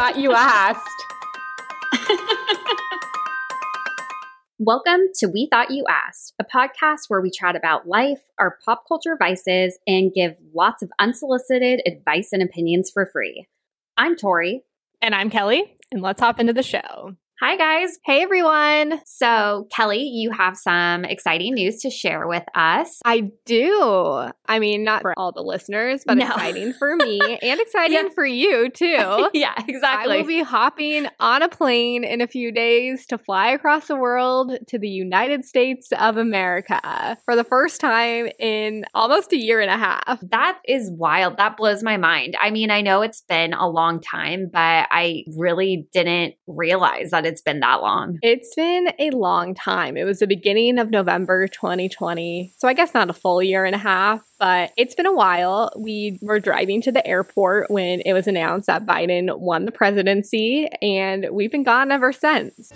thought you asked. Welcome to We Thought You Asked, a podcast where we chat about life, our pop culture vices, and give lots of unsolicited advice and opinions for free. I'm Torie. And I'm Kelly, and let's hop into the show. Hi, guys. Hey, everyone. So, Kelly, you have some exciting news to share with us. I do. I mean, not for all the listeners, but no. exciting for me and exciting yeah. for you, too. yeah, exactly. I will be hopping on a plane in a few days to fly across the world to the United States of America for the first time in almost a year and a half. That is wild. That blows my mind. I mean, I know it's been a long time, but I really didn't realize that it's been that long. It's been a long time. It was the beginning of November 2020. So I guess not a full year and a half, but it's been a while. We were driving to the airport when it was announced that Biden won the presidency, and we've been gone ever since.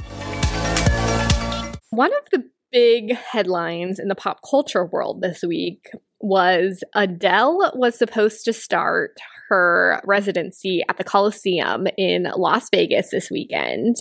One of the big headlines in the pop culture world this week was Adele was supposed to start her residency at the Colosseum in Las Vegas this weekend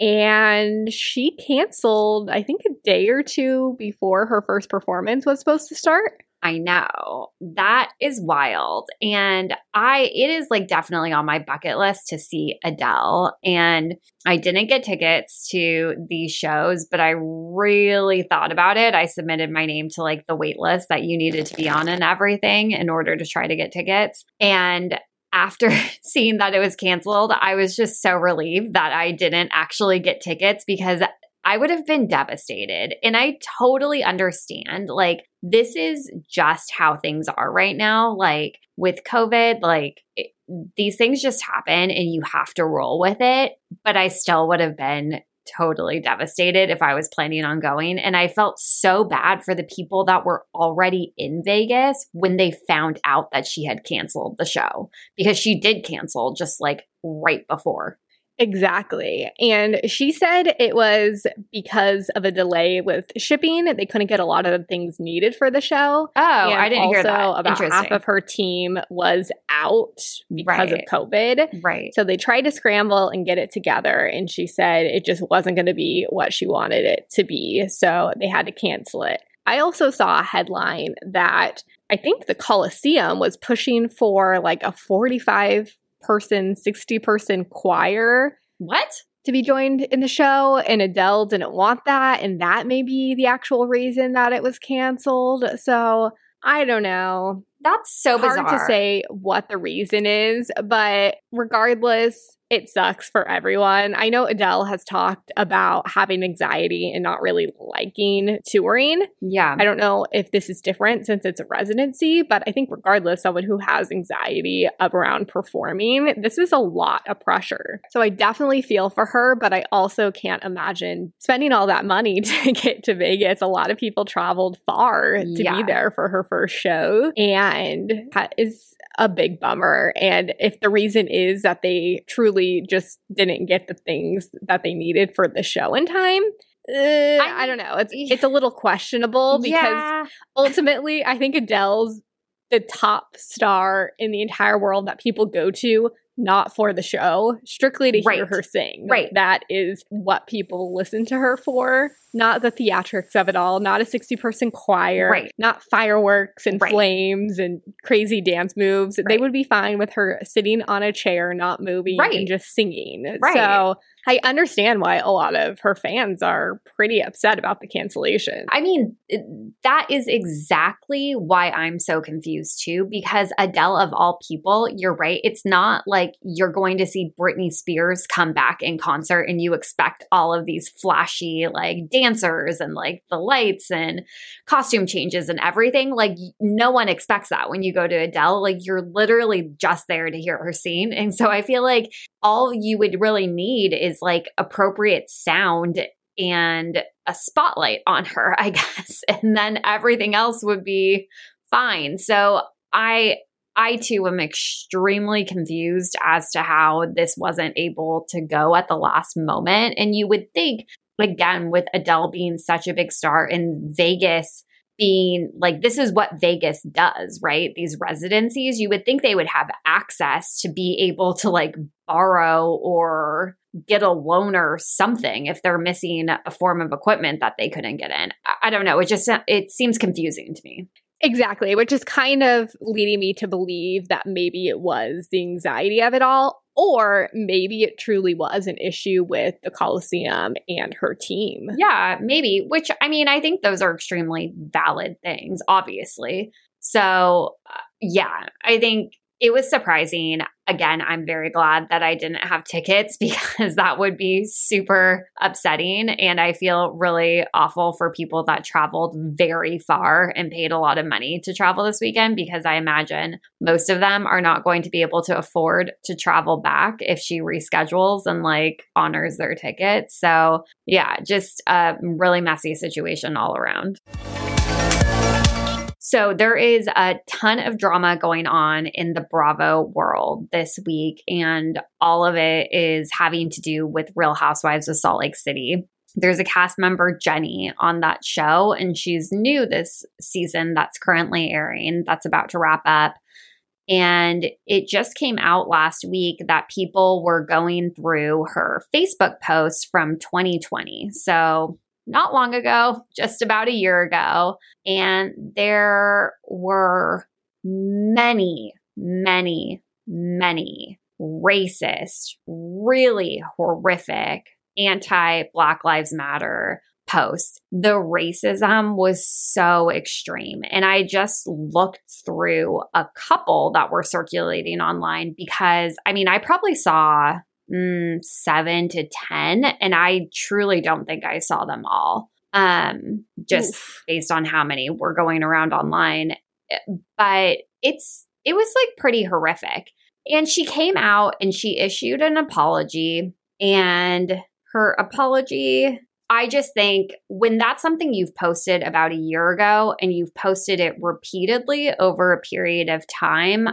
and she canceled i think a day or two before her first performance was supposed to start. I know. That is wild. And i it is like definitely on my bucket list to see adele. And i didn't get tickets to these shows but i really thought about it. I submitted my name to like the wait list that you needed to be on and everything in order to try to get tickets. And after seeing that it was canceled, I was just so relieved that I didn't actually get tickets because I would have been devastated. And I totally understand. Like, this is just how things are right now. Like, with COVID, like, it, these things just happen and you have to roll with it. But I still would have been totally devastated if I was planning on going. And I felt so bad for the people that were already in Vegas when they found out that she had canceled the show because she did cancel just like right before. Exactly. And she said it was because of a delay with shipping. They couldn't get a lot of the things needed for the show. Oh, and I didn't hear that. About half of her team was out because right. of COVID. Right. So they tried to scramble and get it together. And she said it just wasn't going to be what she wanted it to be. So they had to cancel it. I also saw a headline that I think the Colosseum was pushing for like a 45 person, 60 person choir. What? To be joined in the show, and Adele didn't want that, and that may be the actual reason that it was canceled. So I don't know. That's so hard bizarre. to say what the reason is, but regardless, it sucks for everyone. I know Adele has talked about having anxiety and not really liking touring. Yeah. I don't know if this is different since it's a residency, but I think regardless, someone who has anxiety around performing, this is a lot of pressure. So I definitely feel for her, but I also can't imagine spending all that money to get to Vegas. A lot of people traveled far to yeah. be there for her first show. And that is a big bummer. And if the reason is that they truly just didn't get the things that they needed for the show in time, uh, I, I, don't know. It's it's a little questionable because yeah. ultimately, I think Adele's the top star in the entire world that people go to not for the show, strictly to right. hear her sing. Right. That is what people listen to her for, not the theatrics of it all, not a 60 person choir, right. not fireworks and right. flames and crazy dance moves. They would be fine with her sitting on a chair, not moving, and just singing. Right. So I understand why a lot of her fans are pretty upset about the cancellation. I mean, that is exactly why I'm so confused too, because Adele, of all people, you're right. It's not like you're going to see Britney Spears come back in concert and you expect all of these flashy, like dancers and like the lights and costume changes and everything. Like, no one expects that when you go to Adele. Like, you're literally just there to hear her sing. And so I feel like all you would really need is like appropriate sound and a spotlight on her, I guess. And then everything else would be fine. So I I too am extremely confused as to how this wasn't able to go at the last moment. And you would think, again, with Adele being such a big star in Vegas, being like this is what Vegas does, right? These residencies, you would think they would have access to be able to like borrow or get a loan or something if they're missing a form of equipment that they couldn't get in. I don't know. It just it seems confusing to me. Exactly, which is kind of leading me to believe that maybe it was the anxiety of it all, or maybe it truly was an issue with the Colosseum and her team. Yeah, maybe, which I mean, I think those are extremely valid things, obviously. So, uh, yeah, I think it was surprising. Again, I'm very glad that I didn't have tickets because that would be super upsetting. And I feel really awful for people that traveled very far and paid a lot of money to travel this weekend because I imagine most of them are not going to be able to afford to travel back if she reschedules and like honors their tickets. So, yeah, just a really messy situation all around. So there is a ton of drama going on in the Bravo world this week, and all of it is having to do with Real Housewives of Salt Lake City. There's a cast member, Jennie, on that show, and she's new this season that's currently airing, that's about to wrap up. And it just came out last week that people were going through her Facebook posts from 2020. So not long ago, just about a year ago. And there were many, many, many racist, really horrific anti Black Lives Matter posts. The racism was so extreme. And I just looked through a couple that were circulating online because I mean, I probably saw mm, seven to 10. And I truly don't think I saw them all, um, just Oof. based on how many were going around online. Eh, but it's, it was like pretty horrific. And she came out and she issued an apology. And her apology, I just think when that's something you've posted about a year ago and you've posted it repeatedly over a period of time,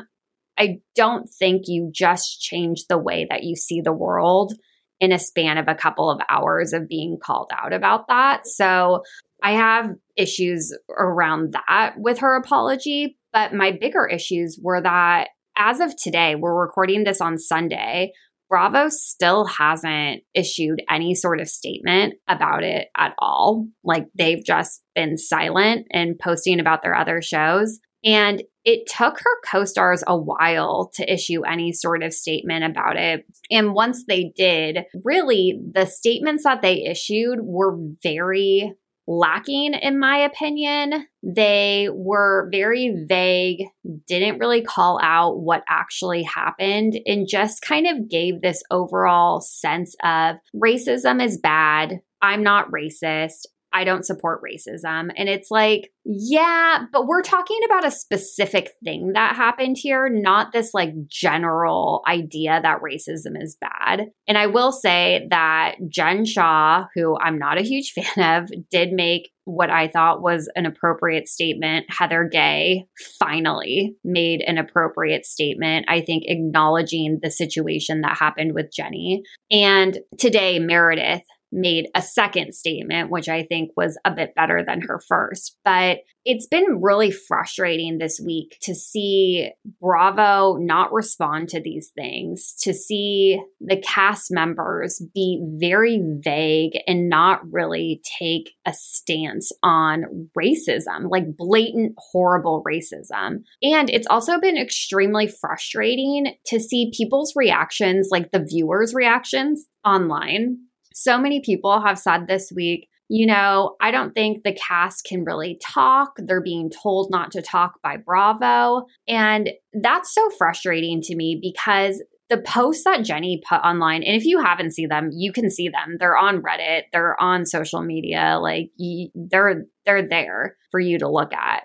I don't think you just change the way that you see the world in a span of a couple of hours of being called out about that. So I have issues around that with her apology. But my bigger issues were that as of today, we're recording this on Sunday. Bravo still hasn't issued any sort of statement about it at all. Like they've just been silent and posting about their other shows. And it took her co stars a while to issue any sort of statement about it. And once they did, really, the statements that they issued were very lacking, in my opinion. They were very vague, didn't really call out what actually happened, and just kind of gave this overall sense of racism is bad. I'm not racist. I don't support racism. And it's like, yeah, but we're talking about a specific thing that happened here, not this like general idea that racism is bad. And I will say that Jen Shah, who I'm not a huge fan of, did make what I thought was an appropriate statement. Heather Gay finally made an appropriate statement, I think, acknowledging the situation that happened with Jennie. And today, Meredith made a second statement, which I think was a bit better than her first. But it's been really frustrating this week to see Bravo not respond to these things, to see the cast members be very vague and not really take a stance on racism, like blatant, horrible racism. And it's also been extremely frustrating to see people's reactions, like the viewers' reactions online so many people have said this week, you know, I don't think the cast can really talk. They're being told not to talk by Bravo. And that's so frustrating to me because the posts that Jennie put online, and if you haven't seen them, you can see them. They're on Reddit, they're on social media, like they're they're there for you to look at.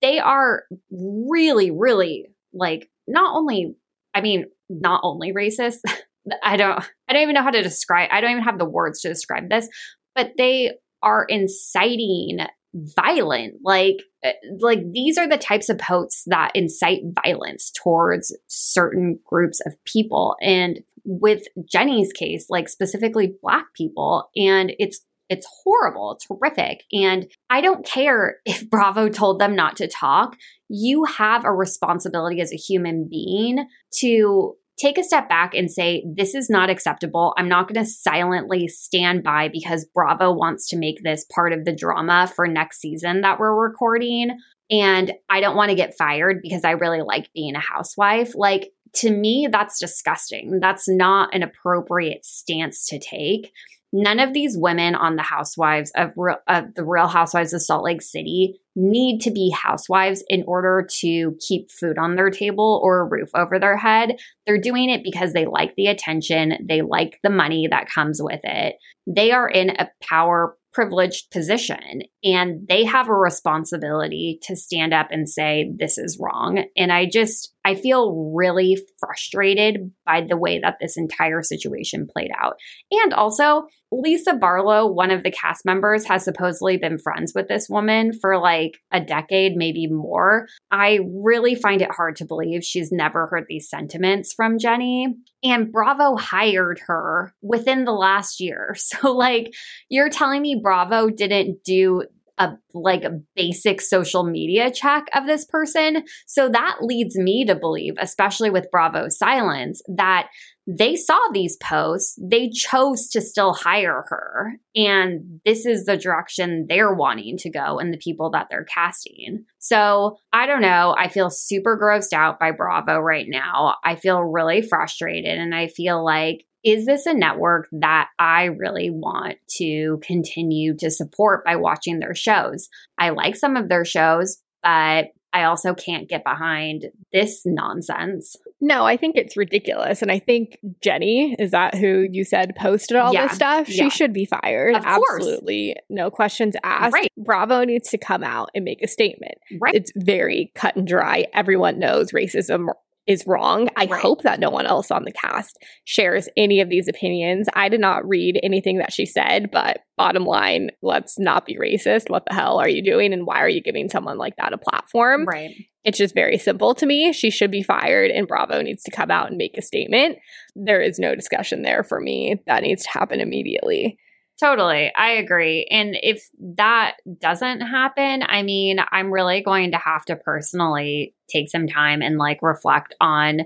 They are really, really like not only, I mean, not only racist, I don't I don't even know how to describe I don't even have the words to describe this, but they are inciting violent like uh, like these are the types of posts that incite violence towards certain groups of people and with Jennie's case like specifically black people and it's it's horrible. It's horrific. And I don't care if Bravo told them not to talk. You have a responsibility as a human being to take a step back and say, this is not acceptable. I'm not going to silently stand by because Bravo wants to make this part of the drama for next season that we're recording. And I don't want to get fired because I really like being a housewife. Like, to me, that's disgusting. That's not an appropriate stance to take. None of these women on the housewives of, of the Real Housewives of Salt Lake City need to be housewives in order to keep food on their table or a roof over their head. They're doing it because they like the attention, they like the money that comes with it. They are in a power privileged position and they have a responsibility to stand up and say this is wrong. And i just i feel really frustrated by the way that this entire situation played out. And also lisa barlow one of the cast members has supposedly been friends with this woman for like a decade maybe more i really find it hard to believe she's never heard these sentiments from jennie. And bravo hired her within the last year. So like you're telling me Bravo didn't do a like a basic social media check of this person. So that leads me to believe, especially with Bravo silence, that they saw these posts, they chose to still hire her. And this is the direction they're wanting to go and the people that they're casting. So I don't know. I feel super grossed out by Bravo right now. I feel really frustrated and I feel like is this a network that I really want to continue to support by watching their shows? I like some of their shows, but I also can't get behind this nonsense. No, I think it's ridiculous. And I think Jennie, is that who you said posted all yeah, this stuff? She yeah. should be fired. Of Absolutely. Course. No questions asked. Right. Bravo needs to come out and make a statement. Right. It's very cut and dry. Everyone knows racism is wrong. I right. hope that no one else on the cast shares any of these opinions. I did not read anything that she said, but bottom line, let's not be racist. What the hell are you doing? And why are you giving someone like that a platform? Right. It's just very simple to me. She should be fired, and Bravo needs to come out and make a statement. There is no discussion there for me. That needs to happen immediately. Totally. I agree. And if that doesn't happen, I mean, I'm really going to have to personally take some time and like reflect on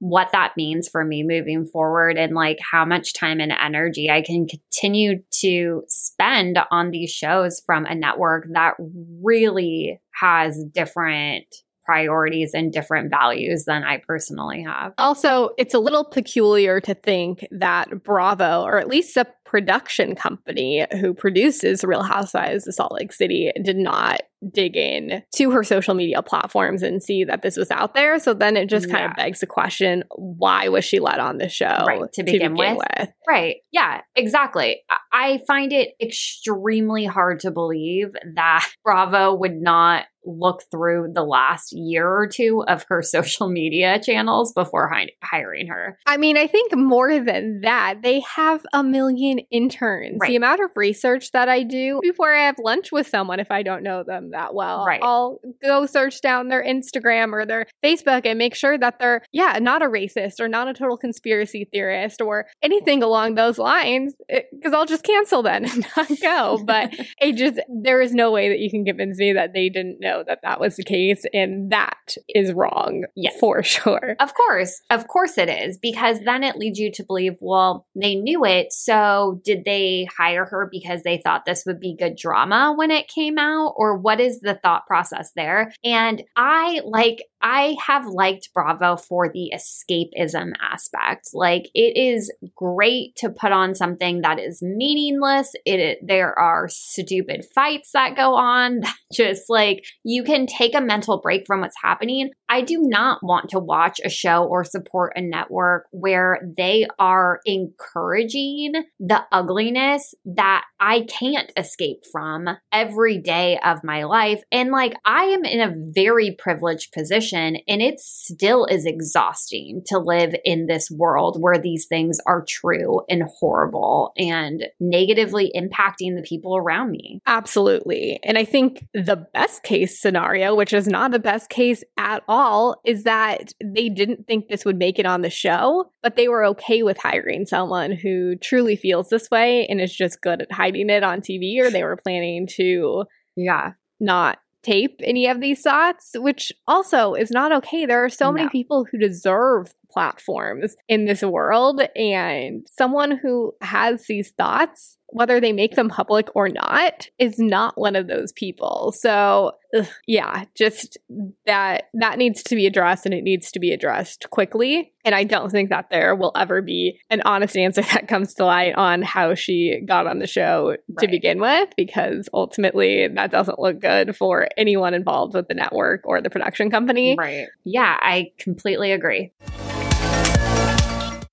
what that means for me moving forward and like how much time and energy I can continue to spend on these shows from a network that really has different priorities and different values than I personally have. Also, it's a little peculiar to think that Bravo, or at least a production company who produces Real Housewives of Salt Lake City, did not dig in to her social media platforms and see that this was out there. So then it just kind yeah. of begs the question why was she let on the show right, to, begin, to begin with? with? Right. Yeah, exactly. I find it extremely hard to believe that Bravo would not look through the last year or two of her social media channels before hi- hiring her. I mean, I think more than that, they have a million interns. Right. The amount of research that I do before I have lunch with someone, if I don't know them that well, right. I'll go search down their Instagram or their Facebook and make sure that they're, yeah, not a racist or not a total conspiracy theorist or anything along those lines, eh, because I'll just cancel then and not go. But it just, there is no way that you can convince me that they didn't know that that was the case. And that is wrong yes. for sure. Of course. Of course it is. Because then it leads you to believe, well, they knew it. So did they hire her because they thought this would be good drama when it came out? Or what is the thought process there? And I like, I have liked Bravo for the escapism aspect. Like it is great to put on something that is meaningless. It there are stupid fights that go on that just like you can take a mental break from what's happening. I do not want to watch a show or support a network where they are encouraging the ugliness that I can't escape from every day of my life. And like I am in a very privileged position. And it still is exhausting to live in this world where these things are true and horrible and negatively impacting the people around me. Absolutely. And I think the best case scenario, which is not the best case at all is that they didn't think this would make it on the show, but they were okay with hiring someone who truly feels this way and is just good at hiding it on TV, or they were planning to Yeah. not tape any of these thoughts, which also is not okay. There are so many people who deserve platforms in this world, and someone who has these thoughts, whether they make them public or not, is not one of those people. So, ugh, yeah, just that that needs to be addressed and it needs to be addressed quickly. And I don't think that there will ever be an honest answer that comes to light on how she got on the show to begin with, because ultimately that doesn't look good for anyone involved with the network or the production company. Right. Yeah, I completely agree.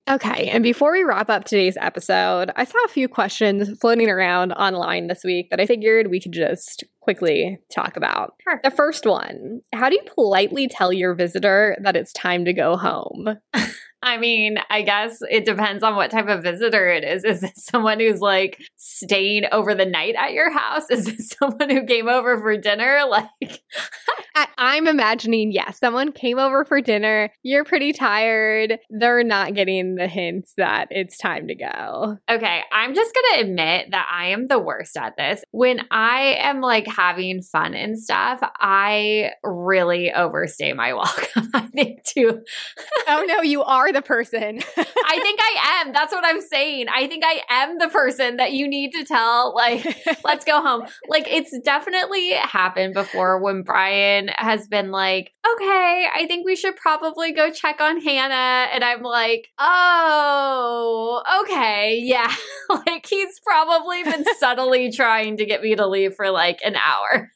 Okay, and before we wrap up today's episode, I saw a few questions floating around online this week that I figured we could just quickly talk about. Sure. The first one How do you politely tell your visitor that it's time to go home? I mean, I guess it depends on what type of visitor it is. Is this someone who's like staying over the night at your house? Is this someone who came over for dinner? Like, I- I'm imagining, yes, someone came over for dinner, you're pretty tired, they're not getting the hints that it's time to go. okay, I'm just going to admit that I am the worst at this. When I am like having fun and stuff, I really overstay my welcome. I think too. oh no, you are the person. I think I am. That's what I'm saying. I think I am the person that you need to tell, like, let's go home. Like it's definitely happened before when Brian has been like, okay, I think we should probably go check on Hannah. And I'm like, oh, okay, yeah. like he's probably been subtly trying to get me to leave for like an hour.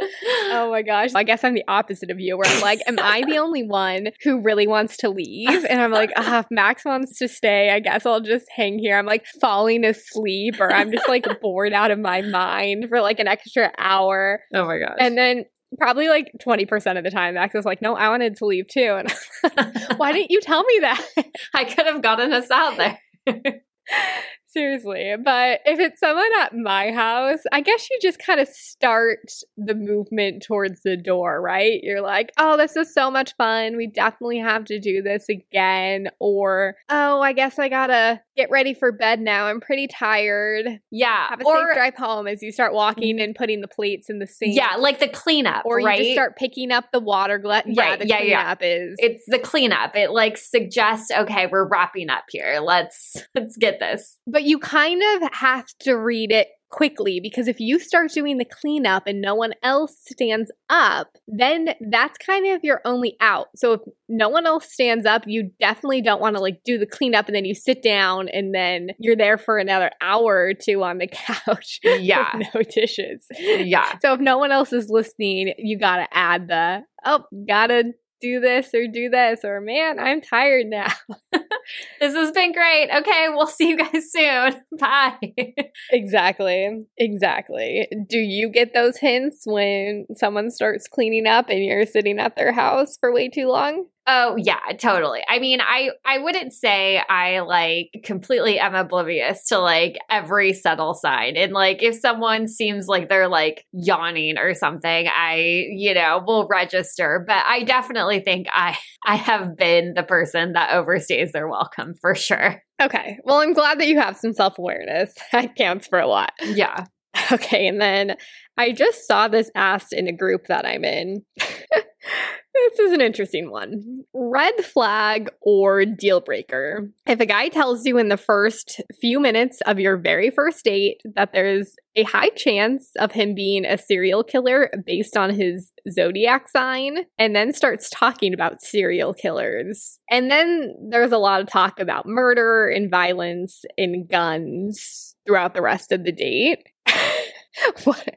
Oh my gosh. I guess I'm the opposite of you, where I'm like, am I the only one who really wants to leave? And I'm like, ah, if Max wants to stay, I guess I'll just hang here. I'm like falling asleep, or I'm just like bored out of my mind for like an extra hour. oh my gosh. And then probably like 20% of the time, Max is like, no, I wanted to leave too. And why didn't you tell me that? I could have gotten us out there. Seriously. But if it's someone at my house, I guess you just kind of start the movement towards the door, right? You're like, oh, this is so much fun. We definitely have to do this again. Or, oh, I guess I gotta get ready for bed now. I'm pretty tired. Yeah. Have a or, safe drive home as you start walking mm-hmm. and putting the plates in the sink. yeah, like the cleanup, Or you just start picking up the water glass. Yeah, Right, the yeah, yeah. cleanup is. it's the cleanup. It like suggests, okay, we're wrapping up here. Let's let's get this. But you kind of have to read it quickly because if you start doing the cleanup and no one else stands up, then that's kind of your only out. So if no one else stands up, you definitely don't want to like do the cleanup and then you sit down and then you're there for another hour or two on the couch. Yeah. no dishes. Yeah. So if no one else is listening, you got to add the, oh, gotta do this or do this or man, I'm tired now. This has been great. Okay, we'll see you guys soon. Bye. Exactly. Exactly. Do you get those hints when someone starts cleaning up and you're sitting at their house for way too long? Oh yeah, totally. I mean, I I wouldn't say I like completely am oblivious to like every subtle sign. And like if someone seems like they're like yawning or something, I, you know, will register, but I definitely think I I have been the person that overstays their welcome for sure. Okay. Well, I'm glad that you have some self awareness. That counts for a lot. Yeah. Okay. And then I just saw this asked in a group that I'm in. This is an interesting one. Red flag or deal breaker. If a guy tells you in the first few minutes of your very first date that there's a high chance of him being a serial killer based on his zodiac sign, and then starts talking about serial killers. And then there's a lot of talk about murder and violence and guns throughout the rest of the date. what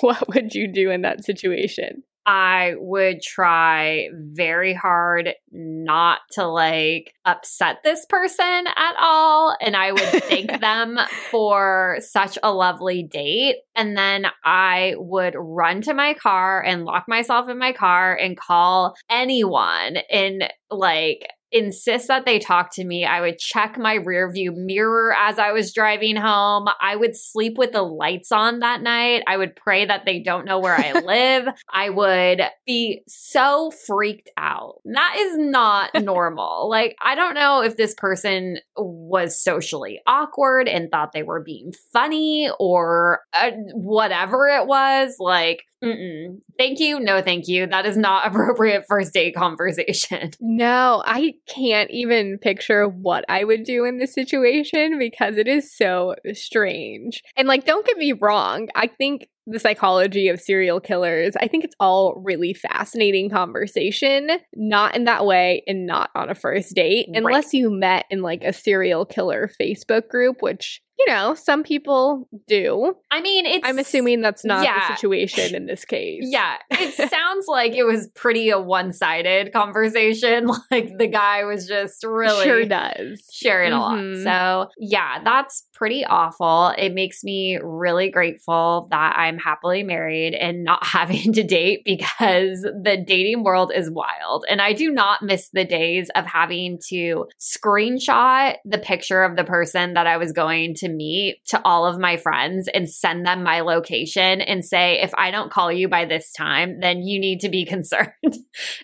what would you do in that situation? I would try very hard not to like upset this person at all. And I would thank them for such a lovely date. And then I would run to my car and lock myself in my car and call anyone in like insist that they talk to me. I would check my rear view mirror as I was driving home. I would sleep with the lights on that night. I would pray that they don't know where I live. I would be so freaked out. That is not normal. Like, I don't know if this person was socially awkward and thought they were being funny or uh, whatever it was. Like, Mm-mm. Thank you. No, thank you. That is not appropriate first date conversation. No, I can't even picture what I would do in this situation because it is so strange. And like, don't get me wrong. I think the psychology of serial killers. I think it's all really fascinating conversation, not in that way and not on a first date, unless you met in like a serial killer Facebook group, which you know, some people do. I mean, it's. I'm assuming that's not yeah. the situation in this case. Yeah. It sounds like it was pretty a one sided conversation. Like the guy was just really. Sure does. Sharing mm-hmm. a lot. So, yeah, that's pretty awful. It makes me really grateful that I'm happily married and not having to date because the dating world is wild. And I do not miss the days of having to screenshot the picture of the person that I was going to meet to all of my friends and send them my location and say, if I don't call you by this time, then you need to be concerned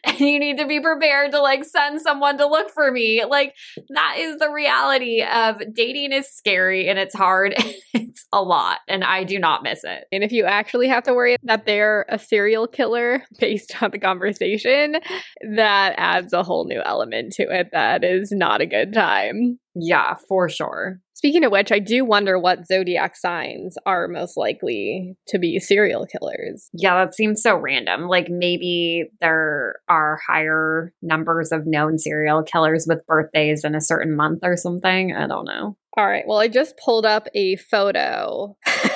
and you need to be prepared to like send someone to look for me. Like that is the reality of dating is scary and it's hard. it's a lot and I do not miss it. And if you actually have to worry that they're a serial killer based on the conversation, that adds a whole new element to it that is not a good time. Yeah, for sure. Speaking of which, I do wonder what zodiac signs are most likely to be serial killers. Yeah, that seems so random. Like maybe there are higher numbers of known serial killers with birthdays in a certain month or something. I don't know. All right. Well, I just pulled up a photo.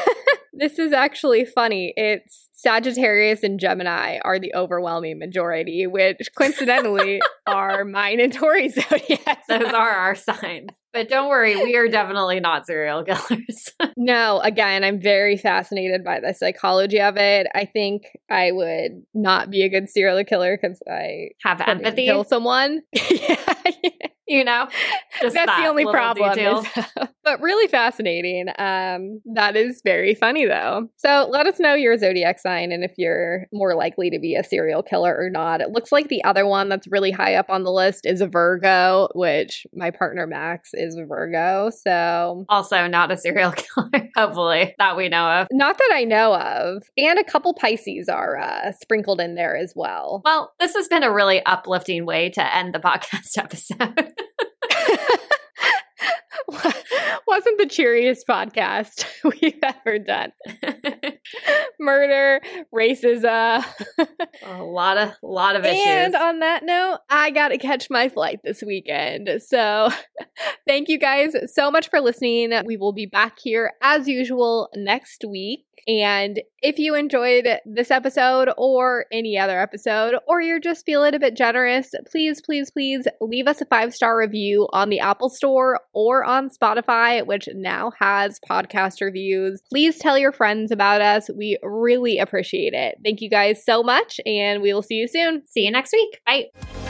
this is actually funny. It's Sagittarius and Gemini are the overwhelming majority, which coincidentally are mine and Torie zodiacs. Those are our signs. But don't worry, we are definitely not serial killers. no, again, I'm very fascinated by the psychology of it. I think I would not be a good serial killer because I have empathy. Kill someone. yeah, you know that's that the only problem is, but really fascinating. Um that is very funny though. So let us know your zodiac sign and if you're more likely to be a serial killer or not. It looks like the other one that's really high up on the list is a virgo which my partner max is a virgo so. Also not a serial killer hopefully that we know of. Not that i know of. And a couple pisces are uh, sprinkled in there as well. Well this has been a really uplifting way to end the podcast episode Wasn't the cheeriest podcast we've ever done. Murder, racism, a lot of a lot of issues. And on that note, I got to catch my flight this weekend. So, thank you guys so much for listening. We will be back here as usual next week. And if you enjoyed this episode or any other episode, or you're just feeling a bit generous, please, please, please leave us a five star review on the Apple Store or on Spotify, which now has podcast reviews. Please tell your friends about us. We really appreciate it. Thank you guys so much, and we will see you soon. See you next week. Bye.